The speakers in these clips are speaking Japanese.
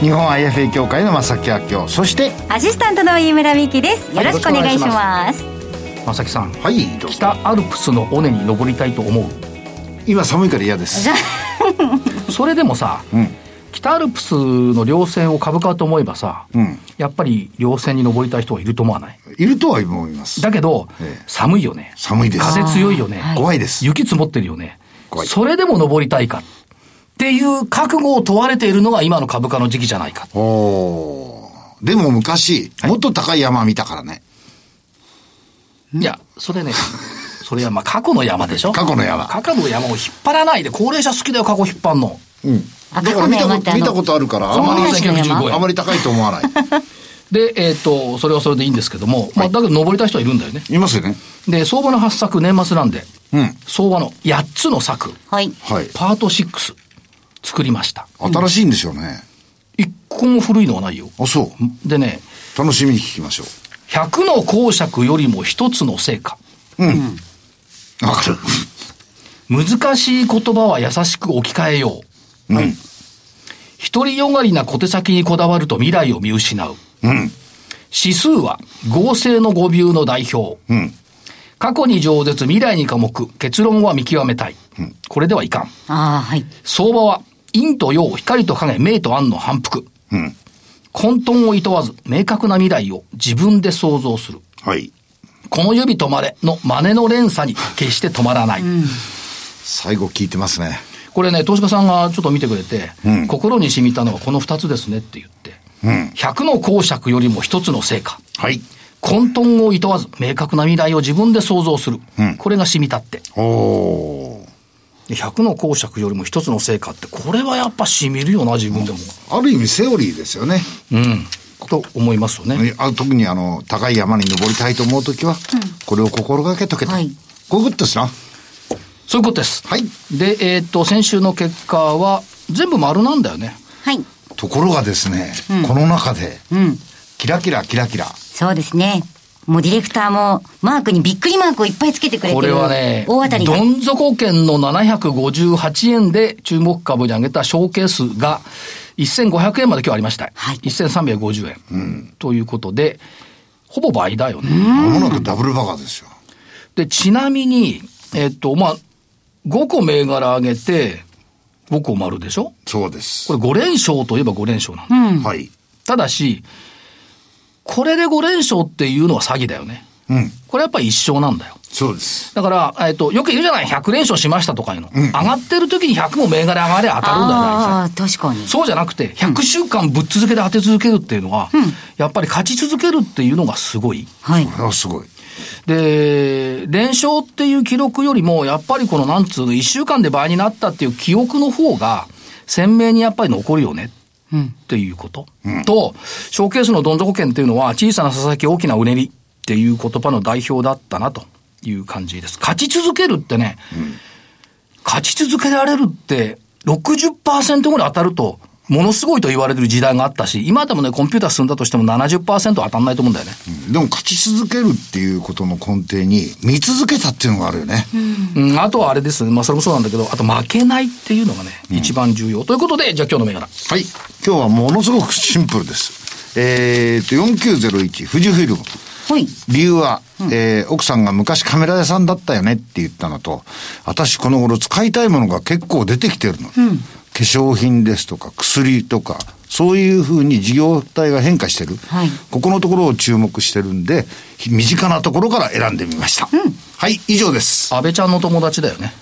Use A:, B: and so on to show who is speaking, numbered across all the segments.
A: 日本 IFA 協会の正木明夫。そして
B: アシスタントの飯村美希です。よろしくお願いします。
C: 正木さん。
A: はい
C: 北アルプスの尾根に登りたいと思う。
A: 今寒いから嫌です。
C: それでもさ、
A: うん。
C: 北アルプスの稜線を株価と思えばさ、
A: うん。
C: やっぱり稜線に登りたい人はいると思わない？
A: いるとは思います。
C: だけど、
A: ええ。
C: 寒いよね。
A: 寒いです。
C: 風強いよね、
B: はい
A: 怖いです。
C: 雪積もってるよね。
A: 怖い。
C: それでも登りたいかっていう覚悟を問われているのが今の株価の時期じゃないか
A: おー。でも昔、もっと高い山見たからね。
C: いやそれね それはまあ過去の山でしょ。
A: 過去の山。
C: 過去の山を引っ張らないで高齢者好きだよ過去引っ張んの。
A: うん。
B: あ
A: だから見たこと見たことあるからあ
C: まり
A: まり
C: 1915円
A: あまり高いと思わない。
C: でえっ、とそれはそれでいいんですけども、まあ、だけど登りたい人はいるんだよね。
A: いますよね。
C: で相場の発作年末なんで
A: うん。
C: 相場の8つの策。
B: はい。
A: はい。
C: パート6作りました。
A: 新しいんでしょうね、
C: 一個も古いのはないよ。
A: あそう。
C: でね
A: 楽しみに聞きましょ
C: 100の公爵よりも一つの成果。
A: ううん。わかる。
C: 難しい言葉は優しく置き換えよう。
A: うん。
C: 独りよがりな小手先にこだわると未来を見失う。
A: うん。
C: 指数は合成の語尾の代表。
A: うん。
C: 過去に饒舌未来に科目結論は見極めたい、これではいかん。
B: ああはい。
C: 相場は陰と陽光と影明と暗の反復。
A: うん。
C: 混沌を厭わず明確な未来を自分で想像する。
A: はい。
C: この指止まれの真似の連鎖に決して止まらない。
A: 最後聞いてますね。
C: これね、投資家さんがちょっと見てくれて、
A: うん。
C: 心に染みたのはこの二つですねって言って、
A: うん。
C: 100の公爵よりも一つの成果。
A: はい。
C: 混沌を厭わず明確な未来を自分で想像する。
A: うん。
C: これが染みたって。
A: おお
C: で100の公爵よりも一つの成果って、これはやっぱ染みるよな、自分でも。
A: ある意味セオリーですよね。
C: うん。と思いますよね。
A: あ特にあの高い山に登りたいと思うときは、これを心がけとけと、
B: はい。
A: こういうことですな。
C: そういうことです。
A: はい。
C: で、えーっと、先週の結果は、全部丸なんだよね。
B: はい。
A: ところがですね、この中で
B: うん。
A: キラキラキラキラ。
B: そうですねもうディレクターもマークにびっくりマークをいっぱいつけてくれてる
C: これはね、
B: 大当たりが。
C: どん底圏の758円で注目株に上げたショーケースが1500円まで今日ありました。
B: はい。
C: 1350円、ということで、ほぼ倍だよね。
A: まもなくダブルバカですよ。
C: で、ちなみに、えっと、まあ、5個銘柄上げて、5個丸でしょ？
A: そうです。
C: これ5連勝といえば5連勝なん。だ。
A: はい。
C: ただし、これで5連勝っていうのは詐欺だよね。
A: うん
C: これやっぱり一勝なんだよ。
A: そうです
C: だから、えっと、よく言うじゃない ?100 連勝しましたとかいうの。上がってる時に100も銘柄上がれば当たるんだよ、
B: ああ確かに
C: そうじゃなくて、100週間ぶっ続けて当て続けるっていうのは、やっぱり勝ち続けるっていうのがすごい。
B: はい
A: これはすごい
C: で、連勝っていう記録よりも、やっぱりこのなんつうの、1週間で倍になったっていう記憶の方が、鮮明にやっぱり残るよね。っていうこと、と、ショーケースのどん底圏っていうのは、小さなささやき大きなうねりっていう言葉の代表だったなという感じです。勝ち続けるってね、勝ち続けられるって、60%ぐらい当たると、ものすごいと言われてる時代があったし、今でもね、コンピューター進んだとしても70%当たんないと思うんだよね。
A: でも勝ち続けるっていうことの根底に見続けたっていうのがあるよね、
C: うん、あとはあれです。ね。まあ、それもそうなんだけど、あと負けないっていうのがね、一番重要。ということで、じゃあ今日の銘柄。
A: はい。今日はものすごくシンプルです。えー、と4901富士フイルム。
B: はい。
A: 理由は、えー奥さんが昔カメラ屋さんだったよねって言ったのと、私この頃使いたいものが結構出てきてるの。化粧品ですとか薬とか、そういうふうに事業体が変化してる。
B: はい
A: ここのところを注目してるんで、ひ身近なところから選んでみました。はい、以上です。
C: 安倍ちゃんの友達だよね。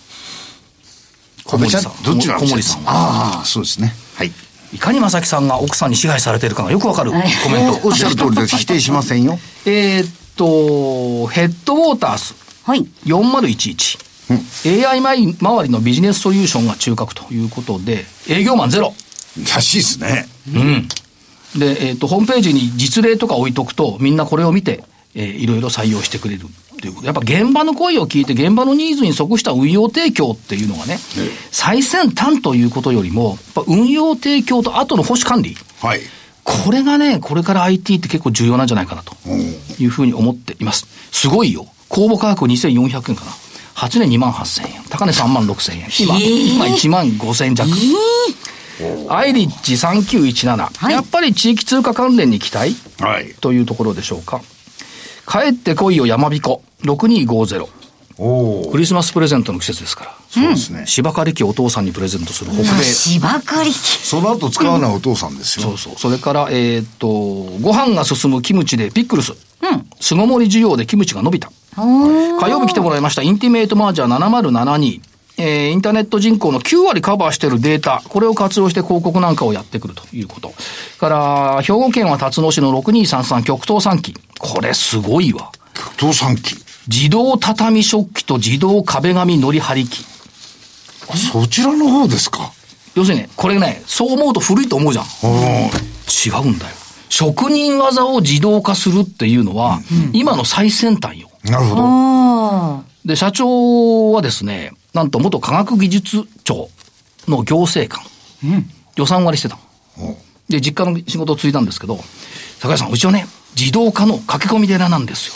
C: 小森さん。
A: どっちの
C: 小森さんは。
A: ああ、そうですね。はい。
C: いかに正木さんが奥さんに支配されているかがよくわかるコメント。
A: おっしゃる通りです。否定しませんよ。
C: えーっと、ヘッドウォータース
B: はい
C: 4011。AI 周りのビジネスソリューションが中核ということで、営業マンゼロ。
A: らしいですね。
C: うん。で、えーっと、ホームページに実例とか置いとくと、みんなこれを見て、えー、いろいろ採用してくれるということ。やっぱ現場の声を聞いて現場のニーズに即した運用提供っていうのがね、最先端ということよりも、やっぱ運用提供と後の保守管理。
A: はい。
C: これがね、これから IT って結構重要なんじゃないかなというふうに思っています。すごいよ。公募価格2400円かな。8年2万8000円。高値3万6000円。今、今1万5000円弱。アイリッジ3917、はい、やっぱり地域通貨関連に期待、はい、というところでしょうか。帰ってこいよ山彦6250。おクリスマスプレゼントの季節ですから。
A: そうですね。
C: 芝刈り機お父さんにプレゼントする北米。
B: 芝刈り機
A: その後使うのはお父さんですよ。
C: そうそう。それから、えー、っと、ご飯が進むキムチでピックルス。うん。巣ごもり需要でキムチが伸びた。火曜日来てもらいましたインティメイトマージャー7072。えー、インターネット人口の9割カバーしているデータ、これを活用して広告なんかをやってくるということ。から、兵庫県は辰野市の6233極東3機。これすごいわ。
A: 極東3機
C: 自動畳食器と自動壁紙乗り張り機。
A: そちらの方ですか？
C: 要するにね、これね、そう思うと古いと思うじゃん。違うんだよ。職人技を自動化するっていうのは、うん、今の最先端よ。
A: なるほど。
C: で、社長はですね、なんと元科学技術庁の行政官。うん、予算割りしてた。で、実家の仕事を継いだんですけど、高橋さん、うちはね、自動化の駆け込み寺なんですよ。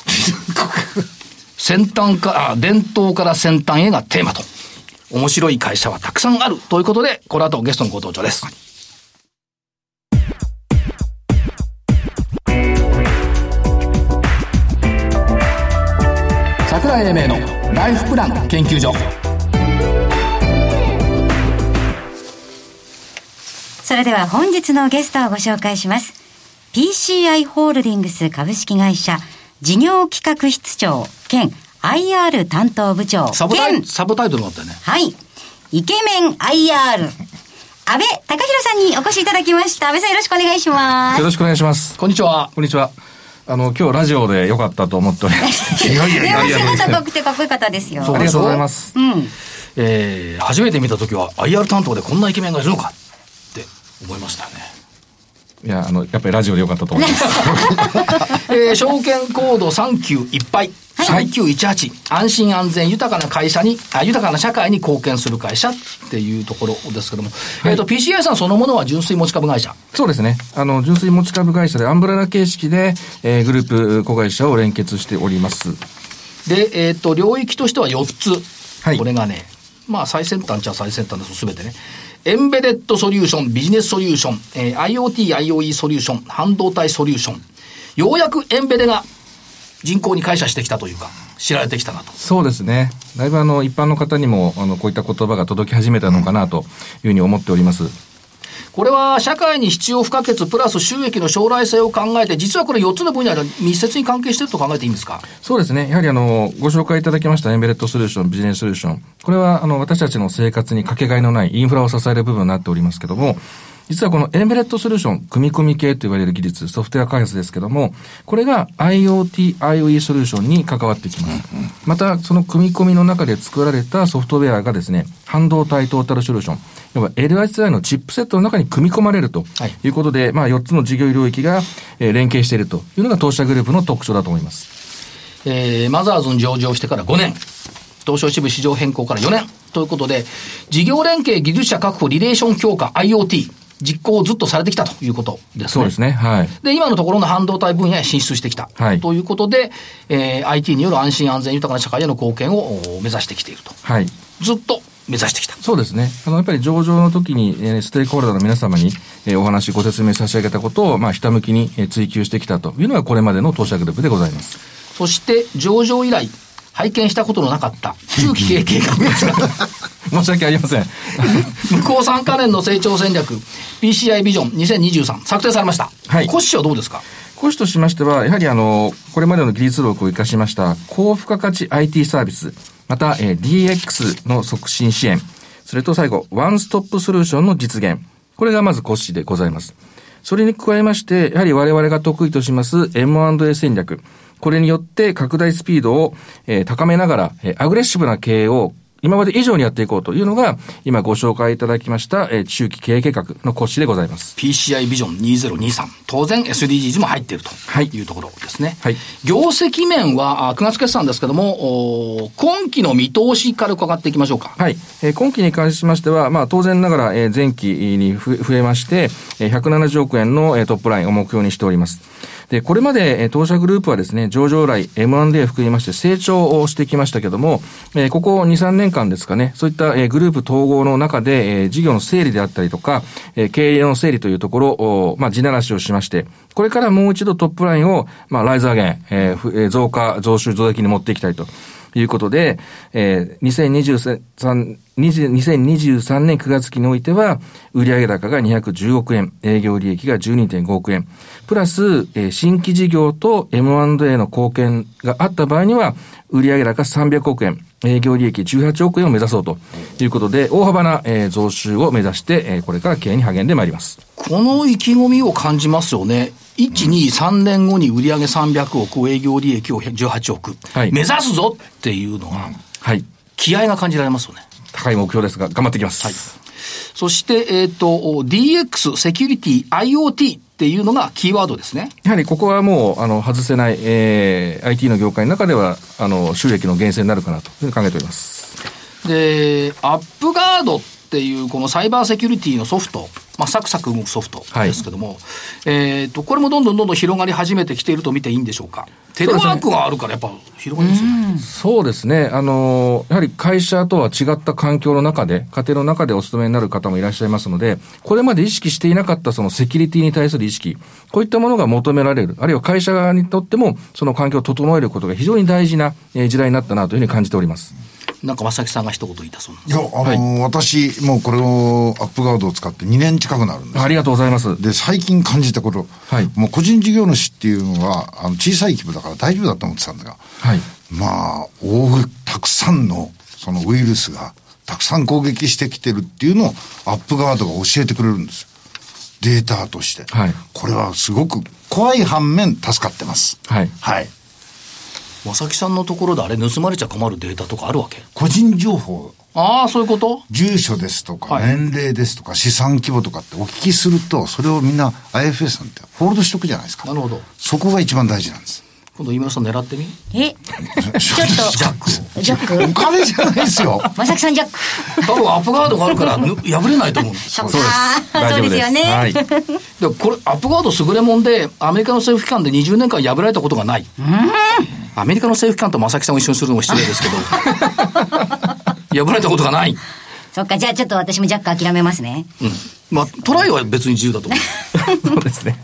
C: 先端から、伝統から先端へがテーマと。面白い会社はたくさんあるということで、この後ゲストのご登場です。桜井英明のライフプラン研究所。
B: それでは本日のゲストをご紹介します。PCI ホールディングス株式会社事業企画室長兼 IR 担当部長
C: サブタイサブタイトルがあったよね。
B: はい。イケメン IR。安倍隆弘さんにお越しいただきました。安倍さんよろしくお願いします。
D: よろしくお願いします。
C: こんにちは。
D: こんにちは。あの、今日ラジオでよかったと思っております。いやいやいやいや。
B: 姿かっこてかっこよかったですよ。
D: ありがとうございます。うん。
C: えー、初めて見た時は IR 担当でこんなイケメンがいるのか思いましたね。
D: いや、あの、やっぱりラジオでよかったと思います。
C: えー、証券コード39いっぱい。はい、3918、安心安全豊かな会社にあ、豊かな社会に貢献する会社っていうところですけども、はい、えっ、ー、と、PCI さんそのものは純粋持ち株会社？
D: そうですね。あの、純粋持ち株会社でアンブララ形式で、えー、グループ子会社を連結しております。
C: で、えっ、ー、と、領域としては4つ。はい。これがね、まあ最先端じゃ最先端です、すべてね。エンベレッドソリューション、ビジネスソリューション、えー、IoT、IoE ソリューション、半導体ソリューション。ようやくエンベレが人口に感謝してきたというか、知られてきたなと。
D: そうですね。だいぶあの、一般の方にも、あの、こういった言葉が届き始めたのかなというふうに思っております。
C: これは社会に必要不可欠プラス収益の将来性を考えて、実はこれ4つの分野で密接に関係していると考えていいんですか？
D: そうですね。やはりあの、ご紹介いただきましたエンベレットソリューション、ビジネスソリューション。これはあの、私たちの生活にかけがえのないインフラを支える部分になっておりますけども、実はこのエンベレットソリューション、組み込み系と言われる技術、ソフトウェア開発ですけども、これが IoT、IoE ソリューションに関わってきます。また、その組み込みの中で作られたソフトウェアがですね、半導体トータルソリューション、要は LSI のチップセットの中に組み込まれるということで、はい、まあ4つの事業領域が、え連携しているというのが当社グループの特徴だと思います。
C: えー、マザーズに上場してから5年。東証支部市場変更から4年。ということで、事業連携技術者確保リレーション強化 IoT。実行をずっとされてきたということですね。
D: そうですね。はい。
C: で、今のところの半導体分野へ進出してきた。はい。ということで、えー、IT による安心安全豊かな社会への貢献を目指してきていると。はい。ずっと目指してきた。
D: そうですね。あの、やっぱり上場の時に、えー、ステークホルダーの皆様に、えー、お話、ご説明差し上げたことを、まあ、ひたむきに、えー、追求してきたというのがこれまでの当社グループでございます。
C: そして、上場以来、拝見したことのなかった中期経営計画ですが
D: 申し訳ありません
C: 向こう3か年の成長戦略 PCI ビジョン2023策定されました。はい。コシはどうですか？
D: コシとしましては、やはりあの、これまでの技術力を生かしました高付加価値 IT サービス、また、えー、DX の促進支援、それと最後、ワンストップソリューションの実現。これがまずコシでございます。それに加えまして、やはり我々が得意とします M&A 戦略。これによって拡大スピードを、高めながら、アグレッシブな経営を今まで以上にやっていこうというのが、今ご紹介いただきました、中期経営計画の骨子でございます。
C: PCI ビジョン2023。当然 SDGs も入っているというところですね。はい。業績面は、9月決算ですけども、今期の見通しから伺っていきましょうか。
D: はい。えー、今期に関しましては、まあ当然ながら、えー、前期に増えまして、170億円の、えー、トップラインを目標にしております。で、これまで、え当社グループはですね、上場来 M&A 含めまして成長をしてきましたけども、えここ2、3年間ですかね、そういった、えグループ統合の中で、え事業の整理であったりとか、え経営の整理というところを、まあ、地ならしをしままして、これからもう一度トップラインを、まあ、ライズアゲン、えー、増加、増収、増益に持っていきたいと。いうことで、えー、2023、2023年9月期においては、売上高が210億円、営業利益が12.5億円、プラス、えー、新規事業と M&A の貢献があった場合には、売上高300億円、営業利益18億円を目指そうということで、大幅な、えー、増収を目指して、えー、これから経営に励んでまいります。
C: この意気込みを感じますよね。1、2、3年後に売上300億、営業利益を18億、はい、目指すぞっていうのが、はい、気合が感じられますよね。
D: 高い目標ですが、頑張っていきます。はい、
C: そして、えっ、ー、と、DX、セキュリティ、IoT っていうのがキーワードですね。
D: やはりここはもう、あの、外せない、えー、IT の業界の中では、あの、収益の源泉になるかなというふうに考えております。
C: で、アップガードっていうこのサイバーセキュリティのソフト、まあ、サクサク動くソフトですけども、はい、えっ、と、これもどんどんどんどん広がり始めてきていると見ていいんでしょうか？テレワークがあるからやっぱ広がりますよね。
D: そうですね。あの、やはり会社とは違った環境の中で、家庭の中でお勤めになる方もいらっしゃいますので、これまで意識していなかったそのセキュリティに対する意識、こういったものが求められる、あるいは会社側にとってもその環境を整えることが非常に大事な時代になったなというふうに感じております。
C: なんか正木さんが一言言ったそうなん
A: ですいや、あのーはい、私、もうこれをアップガードを使って2年近くなるんです。
D: ありがとうございます。
A: で、最近感じたこと、はい、もう個人事業主っていうのは、あの小さい規模だから大丈夫だと思ってたんだが、はい、まあ、大、たくさんのそのウイルスが、たくさん攻撃してきてるっていうのをアップガードが教えてくれるんですよ。データとして。はい、これはすごく怖い反面助かってます。はい。はい。
C: 正木さんのところであれ盗まれちゃ困るデータとかあるわけ？
A: 個人情報。
C: ああ、そういうこと？
A: 住所ですとか、年齢ですとか、資産規模とかってお聞きすると、それをみんな IFS なんてホールドしとくじゃないですか。
C: なるほど。
A: そこが一番大事なんです。
C: 今度、今村さん狙ってみ？
B: え？ちょっと。ジ
C: ャック
B: ジャック
A: お金じゃないですよ。
B: まさきさんジャック。
C: 多分アップガードがあるから破れないと思う。
B: そうです。そうですよね。はい。で
C: これ、アップガード優れもんで、アメリカの政府機関で20年間破られたことがない。うんアメリカの政府機関と正木さんを一緒にするのも失礼ですけど、破られたことがない。
B: そっか、じゃあちょっと私もジャック諦めますね。
C: うん。まあ、トライは別に自由だと思う。
D: そうですね。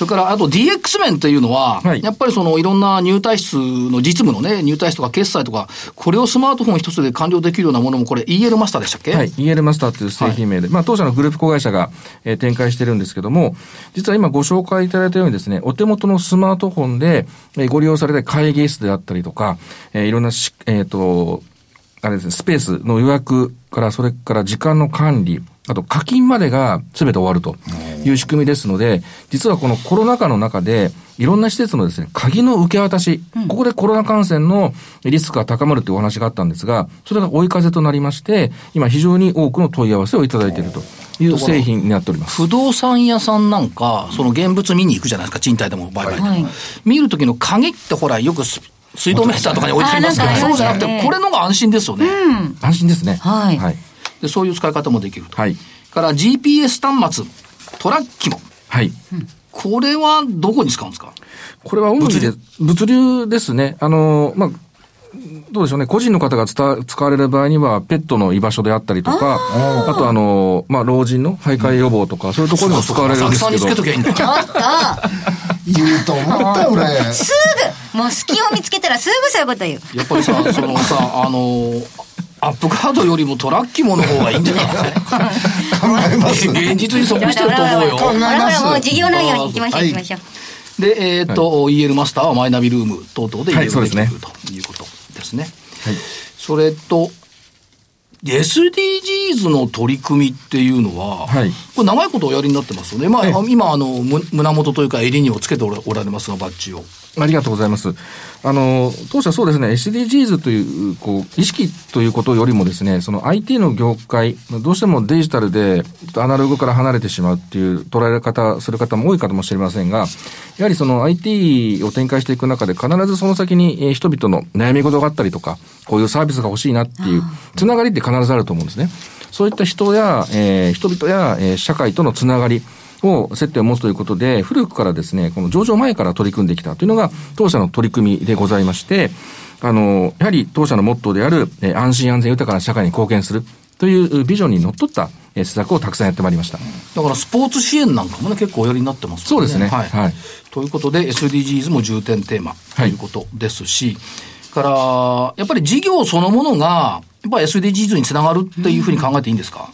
C: それから、あと DX 面っていうのは、はい、やっぱりそのいろんな入退出の実務のね、入退出とか決済とか、これをスマートフォン一つで完了できるようなものも、これ EL マスターでしたっけ？
D: はい、EL マスターっていう製品名で、はい、まあ当社のグループ子会社が、えー、展開してるんですけども、実は今ご紹介いただいたようにですね、お手元のスマートフォンで、えー、ご利用された会議室であったりとか、えー、いろんなし、えっ、ー、と、あれですね、スペースの予約から、それから時間の管理、あと課金までが全て終わるという仕組みですので、実はこのコロナ禍の中で、いろんな施設のですね、鍵の受け渡し、ここでコロナ感染のリスクが高まるというお話があったんですが、それが追い風となりまして、今非常に多くの問い合わせをいただいているという製品になっております。
C: 不動産屋さんなんか、その現物見に行くじゃないですか、賃貸でも売買でも。はい、見るときの鍵ってほら、よく水道メーターとかに置いてありますけど、そうじゃなくて、これのが安心ですよね。
D: うん、安心ですね。
B: はい。はい
C: で、そういう使い方もできると。はい。から GPS 端末、トラッキも。
D: はい。
C: これはどこに使うんですか？
D: これは主に物流ですね。あの、まあ、どうでしょうね。個人の方が使われる場合には、ペットの居場所であったりとか、あとあの、まあ、老人の徘徊予防とか、そういうところにも使われるんですけど。
C: さんにつけときゃいいんだ。
B: ちょっと
A: 言うと思った俺。
B: すぐもう隙を見つけたらすぐそういうこと言う。
C: やっぱりさ、そのさ、あの、アップカードよりもトラッキモの方がいいんじゃない考
A: えます
C: 現実に即してると思うよ。
B: 考えます。もう事業内容に行きましょう、行きましょう。
C: で、えっ、と、はい、EL マスターはマイナビルーム等々で入れるできる、ということですね。はい。それと、SDGs の取り組みっていうのは、
D: はい、
C: これ長いことおやりになってますよね。まあ、今、あの、胸元というか襟にもつけておられますが、バッジを。
D: ありがとうございます。あの、当社そうですね、SDGs という、こう、意識ということよりもですね、その IT の業界、どうしてもデジタルでアナログから離れてしまうっていう捉え方、する方も多いかもしれませんが、やはりその IT を展開していく中で必ずその先に人々の悩み事があったりとか、こういうサービスが欲しいなっていう、つながりって必ずあると思うんですね。そういった人や、えー、人々や、えー、社会とのつながり、を接点を持つということで、古くからですね、この上場前から取り組んできたというのが当社の取り組みでございまして、あの、やはり当社のモットーである、え安心安全豊かな社会に貢献するというビジョンにのっとった施策をたくさんやってまいりました。
C: だからスポーツ支援なんかもね、結構おやりになってますね。
D: そうですね。
C: はい。はい、ということで、SDGs も重点テーマということですし、はい、から、やっぱり事業そのものが、やっぱり SDGs につながるっていうふうに考えていいんですか、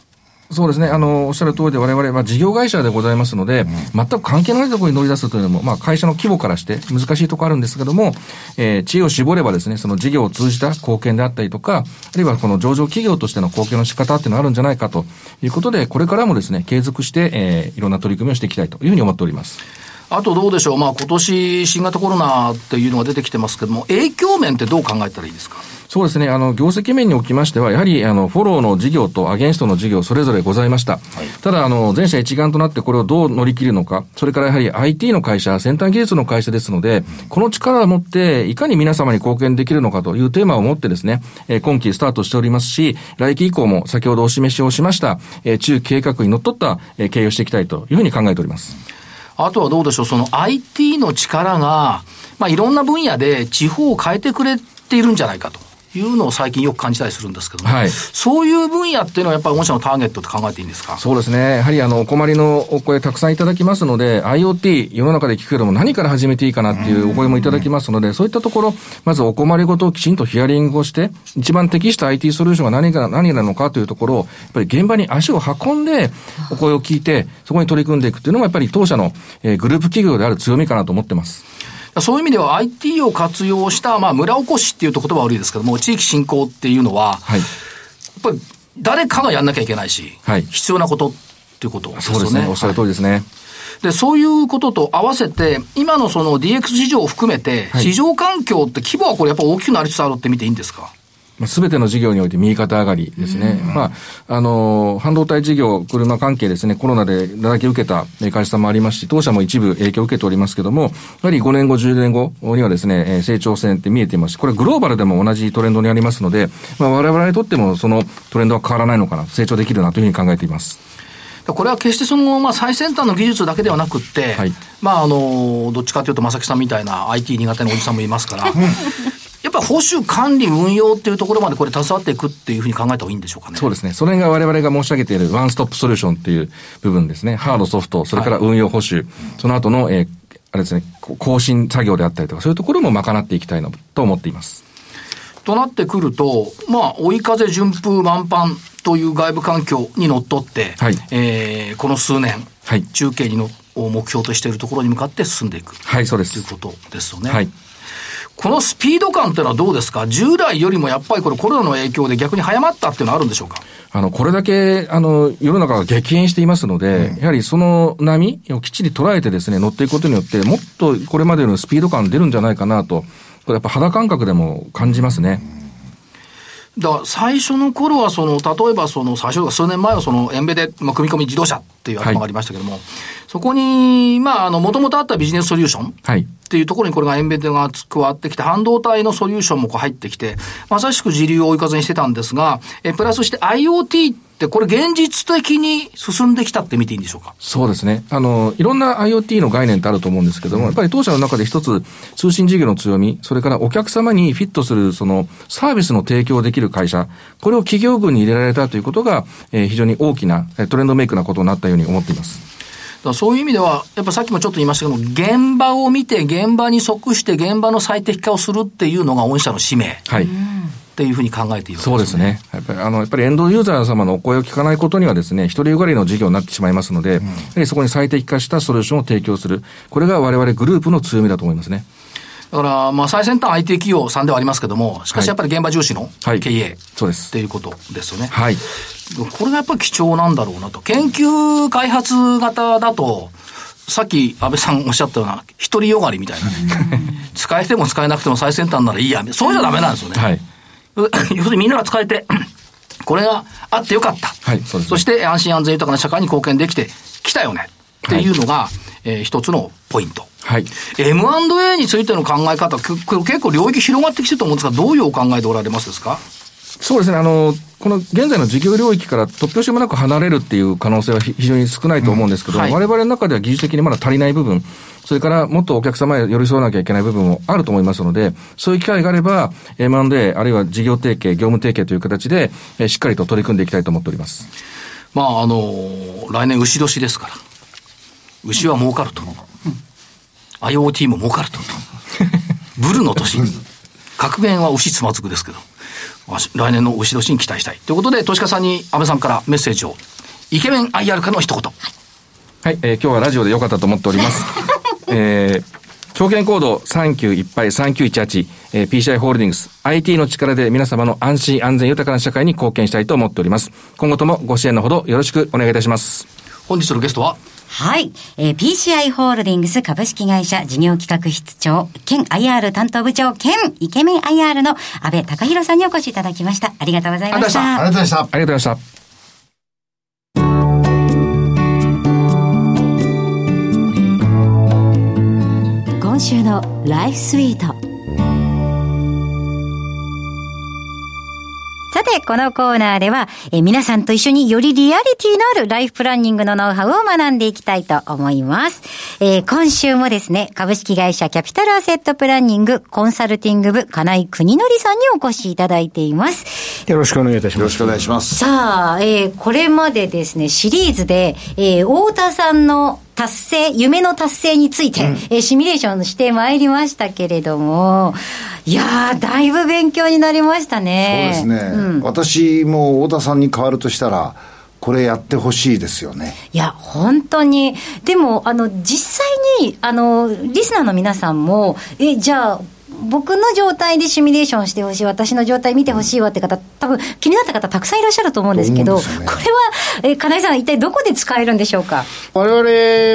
D: そうですね。あの、おっしゃる通りで我々は事業会社でございますので、うん、全く関係ないところに乗り出すというのも、まあ会社の規模からして難しいところあるんですけども、えー、知恵を絞ればですね、その事業を通じた貢献であったりとか、あるいはこの上場企業としての貢献の仕方っていうのがあるんじゃないかということで、これからもですね、継続して、えー、いろんな取り組みをしていきたいというふうに思っております。
C: あとどうでしょう、まあ今年新型コロナっていうのが出てきてますけども、影響面ってどう考えたらいいですか？
D: そうですね。あの、業績面におきましては、やはり、あの、フォローの事業とアゲンストの事業、それぞれございました。はい、ただ、あの、全社一丸となってこれをどう乗り切るのか、それからやはり IT の会社、先端技術の会社ですので、この力を持って、いかに皆様に貢献できるのかというテーマを持ってですね、え今期スタートしておりますし、来期以降も先ほどお示しをしました、え中期計画にのっとった、え経営をしていきたいというふうに考えております。
C: あとはどうでしょう、その IT の力が、まあ、いろんな分野で地方を変えてくれているんじゃないかと。いうのを最近よく感じたりするんですけども、はい、そういう分野っていうのはやっぱり御社のターゲットって考えていいんですか？
D: そうですね。やはりあの、お困りのお声たくさんいただきますので、IoT、世の中で聞くけども何から始めていいかなっていうお声もいただきますので、そういったところ、まずお困りごとをきちんとヒアリングをして、一番適した IT ソリューションが何か、何なのかというところを、やっぱり現場に足を運んで、お声を聞いて、そこに取り組んでいくっていうのがやっぱり当社の、えー、グループ企業である強みかなと思ってます。
C: そういう意味では IT を活用した、まあ、村おこしっていうと言葉悪いですけども、地域振興っていうのは、はい、やっぱり誰かがやんなきゃいけないし、はい、必要なことっていうことですよね。そうですね。
D: おっしゃる通りですね。はい
C: で、そういうことと合わせて、今のその DX 市場を含めて、市場環境って規模はこれやっぱ大きくなりつつあるって見ていいんですか？
D: すべての事業において右肩上がりですね。まあ、あの、半導体事業、車関係ですね、コロナで打撃を受けた会社さんもありますし、当社も一部影響を受けておりますけども、やはり5年後、10年後にはですね、成長線って見えています。し、これグローバルでも同じトレンドにありますので、まあ、我々にとってもそのトレンドは変わらないのかな、成長できるなというふうに考えています。
C: これは決してその、まあ、最先端の技術だけではなくって、はい、まあ、あの、どっちかというと、正木さんみたいな IT 苦手なおじさんもいますから、やっぱ保守管理運用っていうところまでこれ携わっていくっていうふうに考えた方がいいんでしょうかね。
D: そうですね。それが我々が申し上げているワンストップソリューションっていう部分ですね。ハード、ソフト、それから運用保守、はい、その後の、えー、あれですね、更新作業であったりとか、そういうところも賄っていきたいなと思っています。
C: となってくると、まあ、追い風順風満帆という外部環境にのっとって、はい、えー、この数年、はい、中継にの目標としているところに向かって進んでいく。
D: はい、そうです。
C: ということですよね。はい。このスピード感っていうのはどうですか？従来よりもやっぱりこれコロナの影響で逆に早まったっていうのはあるんでしょうか？
D: あの、これだけ、あの、世の中が激変していますので、うん、やはりその波をきっちり捉えてですね、乗っていくことによって、もっとこれまでのスピード感出るんじゃないかなと、これやっぱ肌感覚でも感じますね。
C: だから最初の頃はその、例えばその、最初数年前はその、エンベで、まあ、組み込み自動車っていう頭がありましたけども、はい、そこに、まあ、あの、もともとあったビジネスソリューション。はい。っていうところにこれがエンベデが加わってきて、半導体のソリューションもこう入ってきて、まさしく時流を追い風にしてたんですが、え、プラスして IoT ってこれ現実的に進んできたって見ていいんでしょうか？
D: そうですね。あの、いろんな IoT の概念ってあると思うんですけども、やっぱり当社の中で一つ通信事業の強み、それからお客様にフィットするそのサービスの提供できる会社、これを企業群に入れられたということが、えー、非常に大きなトレンドメイクなことになったように思っています。
C: そういう意味では、やっぱさっきもちょっと言いましたけども、現場を見て、現場に即して現場の最適化をするっていうのが御社の使命。はい。っていうふうに考えている、
D: ね、そうですね。やっぱり、あの、やっぱりエンドユーザー様のお声を聞かないことにはですね、一人よがりの事業になってしまいますので、うん、やはりそこに最適化したソリューションを提供する。これが我々グループの強みだと思いますね。
C: だから、まあ、最先端 IT 企業さんではありますけども、しかしやっぱり現場重視の経営、そうです。っていうことですよね。
D: はい。
C: これがやっぱり貴重なんだろうなと。研究開発型だと、さっき安倍さんおっしゃったような、独りよがりみたいなね。使えても使えなくても最先端ならいいや。そうじゃダメなんですよね。はい。要するにみんなが使えて、これがあってよかった。はい、そ、ね、そして安心安全豊かな社会に貢献できてきたよね。っていうのが、はい、えー、一つのポイント。はい。M&A についての考え方、結構領域広がってきてると思うんですが、どういうお考えでおられますですか？
D: そうですね、あの、この現在の事業領域から突拍子もなく離れるっていう可能性は非常に少ないと思うんですけど、うんはい、我々の中では技術的にまだ足りない部分、それからもっとお客様へ寄り添わなきゃいけない部分もあると思いますので、そういう機会があれば、M&A、あるいは事業提携、業務提携という形で、えしっかりと取り組んでいきたいと思っております。
C: まあ、あの、来年牛年ですから、牛は儲かると。うん、IoT も儲かると。ブルの年。格言は牛つまずくですけど。来年の牛年に期待したい。ということで、投資家さんに安倍さんからメッセージを。イケメン IR からの一言。
D: はい、えー、今日はラジオでよかったと思っております。えー、証券コード39いっぱい3918、えー、PCI ホールディングス IT の力で皆様の安心安全豊かな社会に貢献したいと思っております。今後ともご支援のほどよろしくお願いいたします。
C: 本日のゲストは
B: はい。えー、PCI ホールディングス株式会社事業企画室長、兼 IR 担当部長、兼イケメン IR の安倍隆弘さんにお越しいただきました。ありがとうございました。
A: ありがとうございました。ありが
D: とうございました。
B: 今週のライフスイート。さて、このコーナーでは、え皆さんと一緒によりリアリティのあるライフプランニングのノウハウを学んでいきたいと思います。えー、今週もですね、株式会社キャピタルアセットプランニングコンサルティング部、金井国則さんにお越しいただいています。
E: よろしくお願いいたします。よ
A: ろしくお願いします。
B: さあ、えー、これまでですね、シリーズで、えー、太田さんの達成、夢の達成について、うん、えー、シミュレーションしてまいりましたけれども、いやー、だいぶ勉強になりましたね。
A: そうですね。うん、私も太田さんに変わるとしたら、これやってほしいですよね。
B: いや、本当に。でも、あの、実際に、あの、リスナーの皆さんも、え、じゃあ、僕の状態でシミュレーションしてほしい、私の状態見てほしいわって方、多分気になった方、たくさんいらっしゃると思うんですけど、ね、これは、え金井さん、一体どこで使えるんでしょうか？
E: 我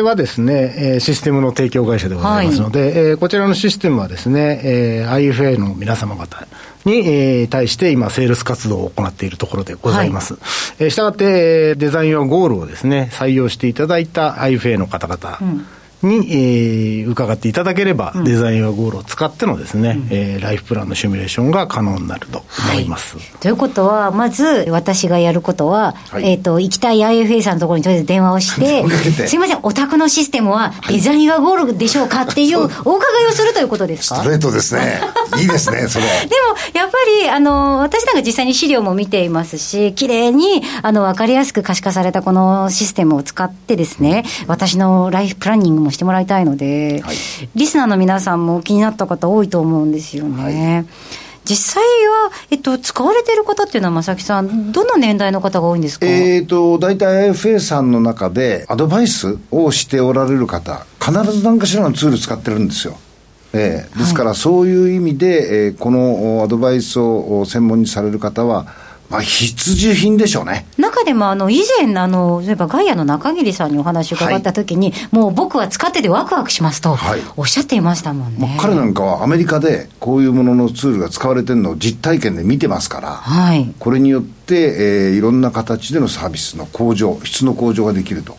E: 々はですね、えー、システムの提供会社でございますので、はい、えー、こちらのシステムはですね、えー、IFA の皆様方に、えー、対して今、セールス活動を行っているところでございます。はい、えー、したがって、デザインやゴールをですね、採用していただいた IFA の方々、うんに、えー、伺っていただければ、うん、デザインはゴールを使ってのですね、うん、えー、ライフプランのシミュレーションが可能になると思います。はい、
B: ということは、まず私がやることは、はい、えっ、ー、と、行きたい IFA さんのところにとりあえず電話をして、すいません、お宅のシステムはデザインはゴールでしょうかっていうお伺いをするということですか？
A: ストレートですね。いいですね、それ。
B: でも、やっぱり、あの、私なんか実際に資料も見ていますし、綺麗に、あの、わかりやすく可視化されたこのシステムを使ってですね、私のライフプランニングもしてもらいたいので、はい、リスナーの皆さんも気になった方多いと思うんですよね。はい。実際は、えっと、使われている方っていうのは、正木さん、どの年代の方が多いんですか？
A: えっ、と、大体 IFA さんの中で、アドバイスをしておられる方、必ず何かしらのツール使ってるんですよ。えー、ですから、そういう意味で、えー、このアドバイスを専門にされる方は、まあ、必需品でしょうね。
B: 中でも、あの、以前、あの、例えばガイアの中桐さんにお話を伺ったときに、はい、もう僕は使っててワクワクしますと、おっしゃっていましたもんね。
A: 彼なんかはアメリカでこういうもののツールが使われてるのを実体験で見てますから、はい、これによって、えー、いろんな形でのサービスの向上、質の向上ができると、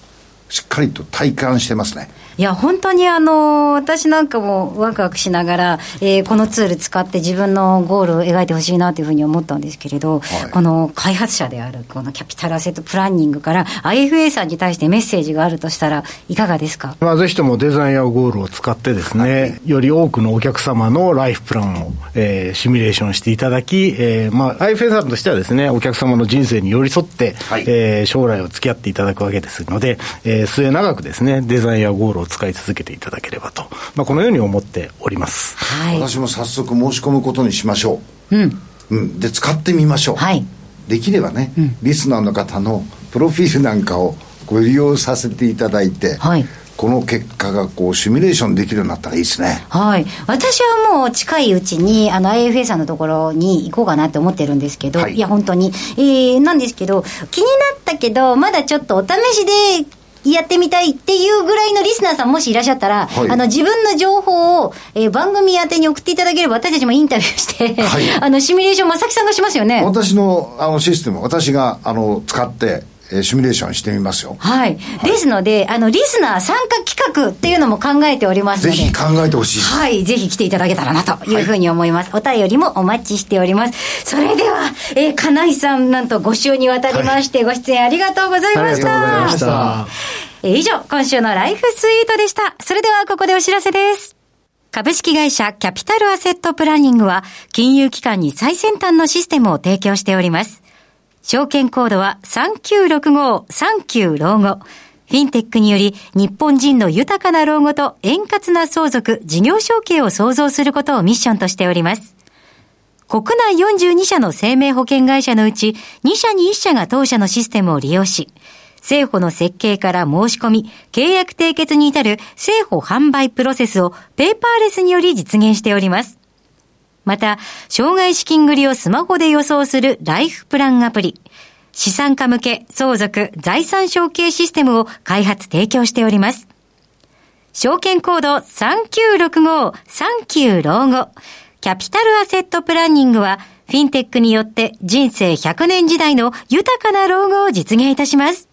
A: しっかりと体感してますね。
B: いや、本当にあの、私なんかもワクワクしながら、えー、このツール使って自分のゴールを描いてほしいなというふうに思ったんですけれど、はい、この開発者である、このキャピタルアセットプランニングから IFA さんに対してメッセージがあるとしたら、いかがですか？
E: まあ、ぜひともデザインやゴールを使ってですね、はい、より多くのお客様のライフプランを、えー、シミュレーションしていただき、えー、まあ、IFA さんとしてはですね、お客様の人生に寄り添って、はい、えー、将来を付き合っていただくわけですので、えー、末永くですね、デザインやゴールを使い続けていただければと、まあ、このように思っております、
A: はい、私も早速申し込むことにしましょう、うん。うん、で使ってみましょう、はい、できればね、うん、リスナーの方のプロフィールなんかをご利用させていただいて、はい、この結果がこうシミュレーションできるようになったらいいですね。
B: はい。私はもう近いうちに、あの、IFA さんのところに行こうかなって思ってるんですけど、はい、いや、本当に。えー、なんですけど、気になったけど、まだちょっとお試しで、やってみたいっていうぐらいのリスナーさんもしいらっしゃったら、はい、あの、自分の情報を、えー、番組宛てに送っていただければ、私たちもインタビューして、はい、あの、シミュレーション、正木さんがしますよね。
A: 私の、あの、システム、私が、あの、使って、えシミュレーションしてみますよ。
B: はい。はい、ですので、あの、リスナー参加企画っていうのも考えておりますので。
A: ぜひ考えてほしい。
B: はい。ぜひ来ていただけたらなというふうに思います。はい、お便りもお待ちしております。それでは、えー、金井さん、なんと5週にわたりまして、ご出演ありがとうございました。ありがとうございました。えー、以上、今週のライフスイートでした。それでは、ここでお知らせです。株式会社キャピタルアセットプランニングは金融機関に最先端のシステムを提供しております。証券コードは3965-39老後。フィンテックにより日本人の豊かな老後と円滑な相続、事業承継を創造することをミッションとしております。国内42社の生命保険会社のうち2社に1社が当社のシステムを利用し、政府の設計から申し込み、契約締結に至る政府販売プロセスをペーパーレスにより実現しております。また、障害資金繰りをスマホで予想するライフプランアプリ、資産家向け相続財産承継システムを開発提供しております。証券コード3965-39老後。キャピタルアセットプランニングは、フィンテックによって人生100年時代の豊かな老後を実現いたします。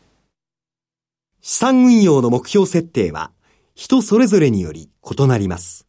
F: 資産運用の目標設定は、人それぞれにより異なります。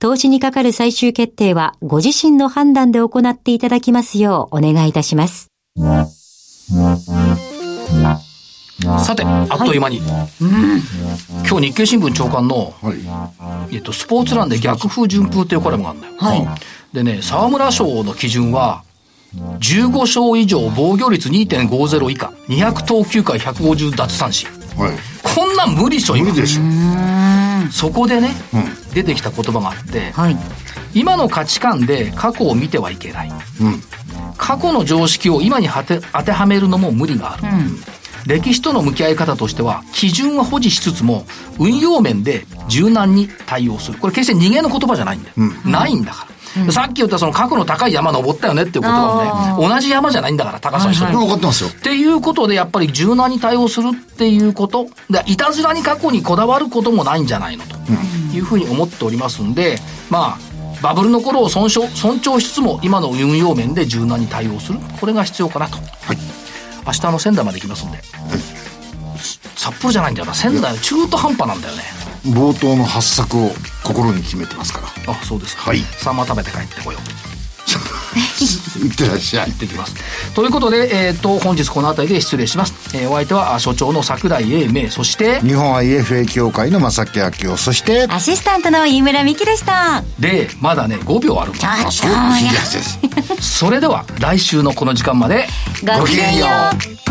G: 投資にかかる最終決定はご自身の判断で行っていただきますようお願いいたします。
C: さて、あっという間に。はい、うん、今日日経新聞長官の、はい、えっと、スポーツ欄で逆風順風っていうコラムがあるんだよ。はい、でね、沢村賞の基準は、15勝以上防御率2.50以下、200投球回150奪三振。はい、こんなん無理でしょ、
A: 今。無理でしょ。
C: そこでね、うん、出てきた言葉があって、はい、今の価値観で過去を見てはいけない、うん、過去の常識を今に当て当てはめるのも無理がある、うん、歴史との向き合い方としては基準は保持しつつも運用面で柔軟に対応する。これ決して逃げの言葉じゃないんだよ、ないんだからさっき言ったその過去の高い山登ったよねっていうことはね、同じ山じゃないんだから、高さ一緒に。
A: 分かってますよ。
C: っていうことで、やっぱり柔軟に対応するっていうこと、でいたずらに過去にこだわることもないんじゃないのというふうに思っておりますんで、まあ、バブルの頃を尊重尊重しつつも、今の運用面で柔軟に対応する。これが必要かなと。はい。明日の仙台まで行きますんで。札幌じゃないんだよな。仙台中途半端なんだよね。
A: 冒頭の発作を心に決めてますから。
C: あそうですか。はい。サンマ食べて帰ってこよう。
A: いってらっしゃい。
C: 行ってきます。ということで、えーと、本日この辺りで失礼します、えー、お相手は所長の櫻井英明。そして
A: 日本 IFA 協会の正木明夫。そして
B: アシスタントの飯村美樹でした。
C: でまだね5秒ある
B: から。
C: そ それでは来週のこの時間まで
B: ごきげんよう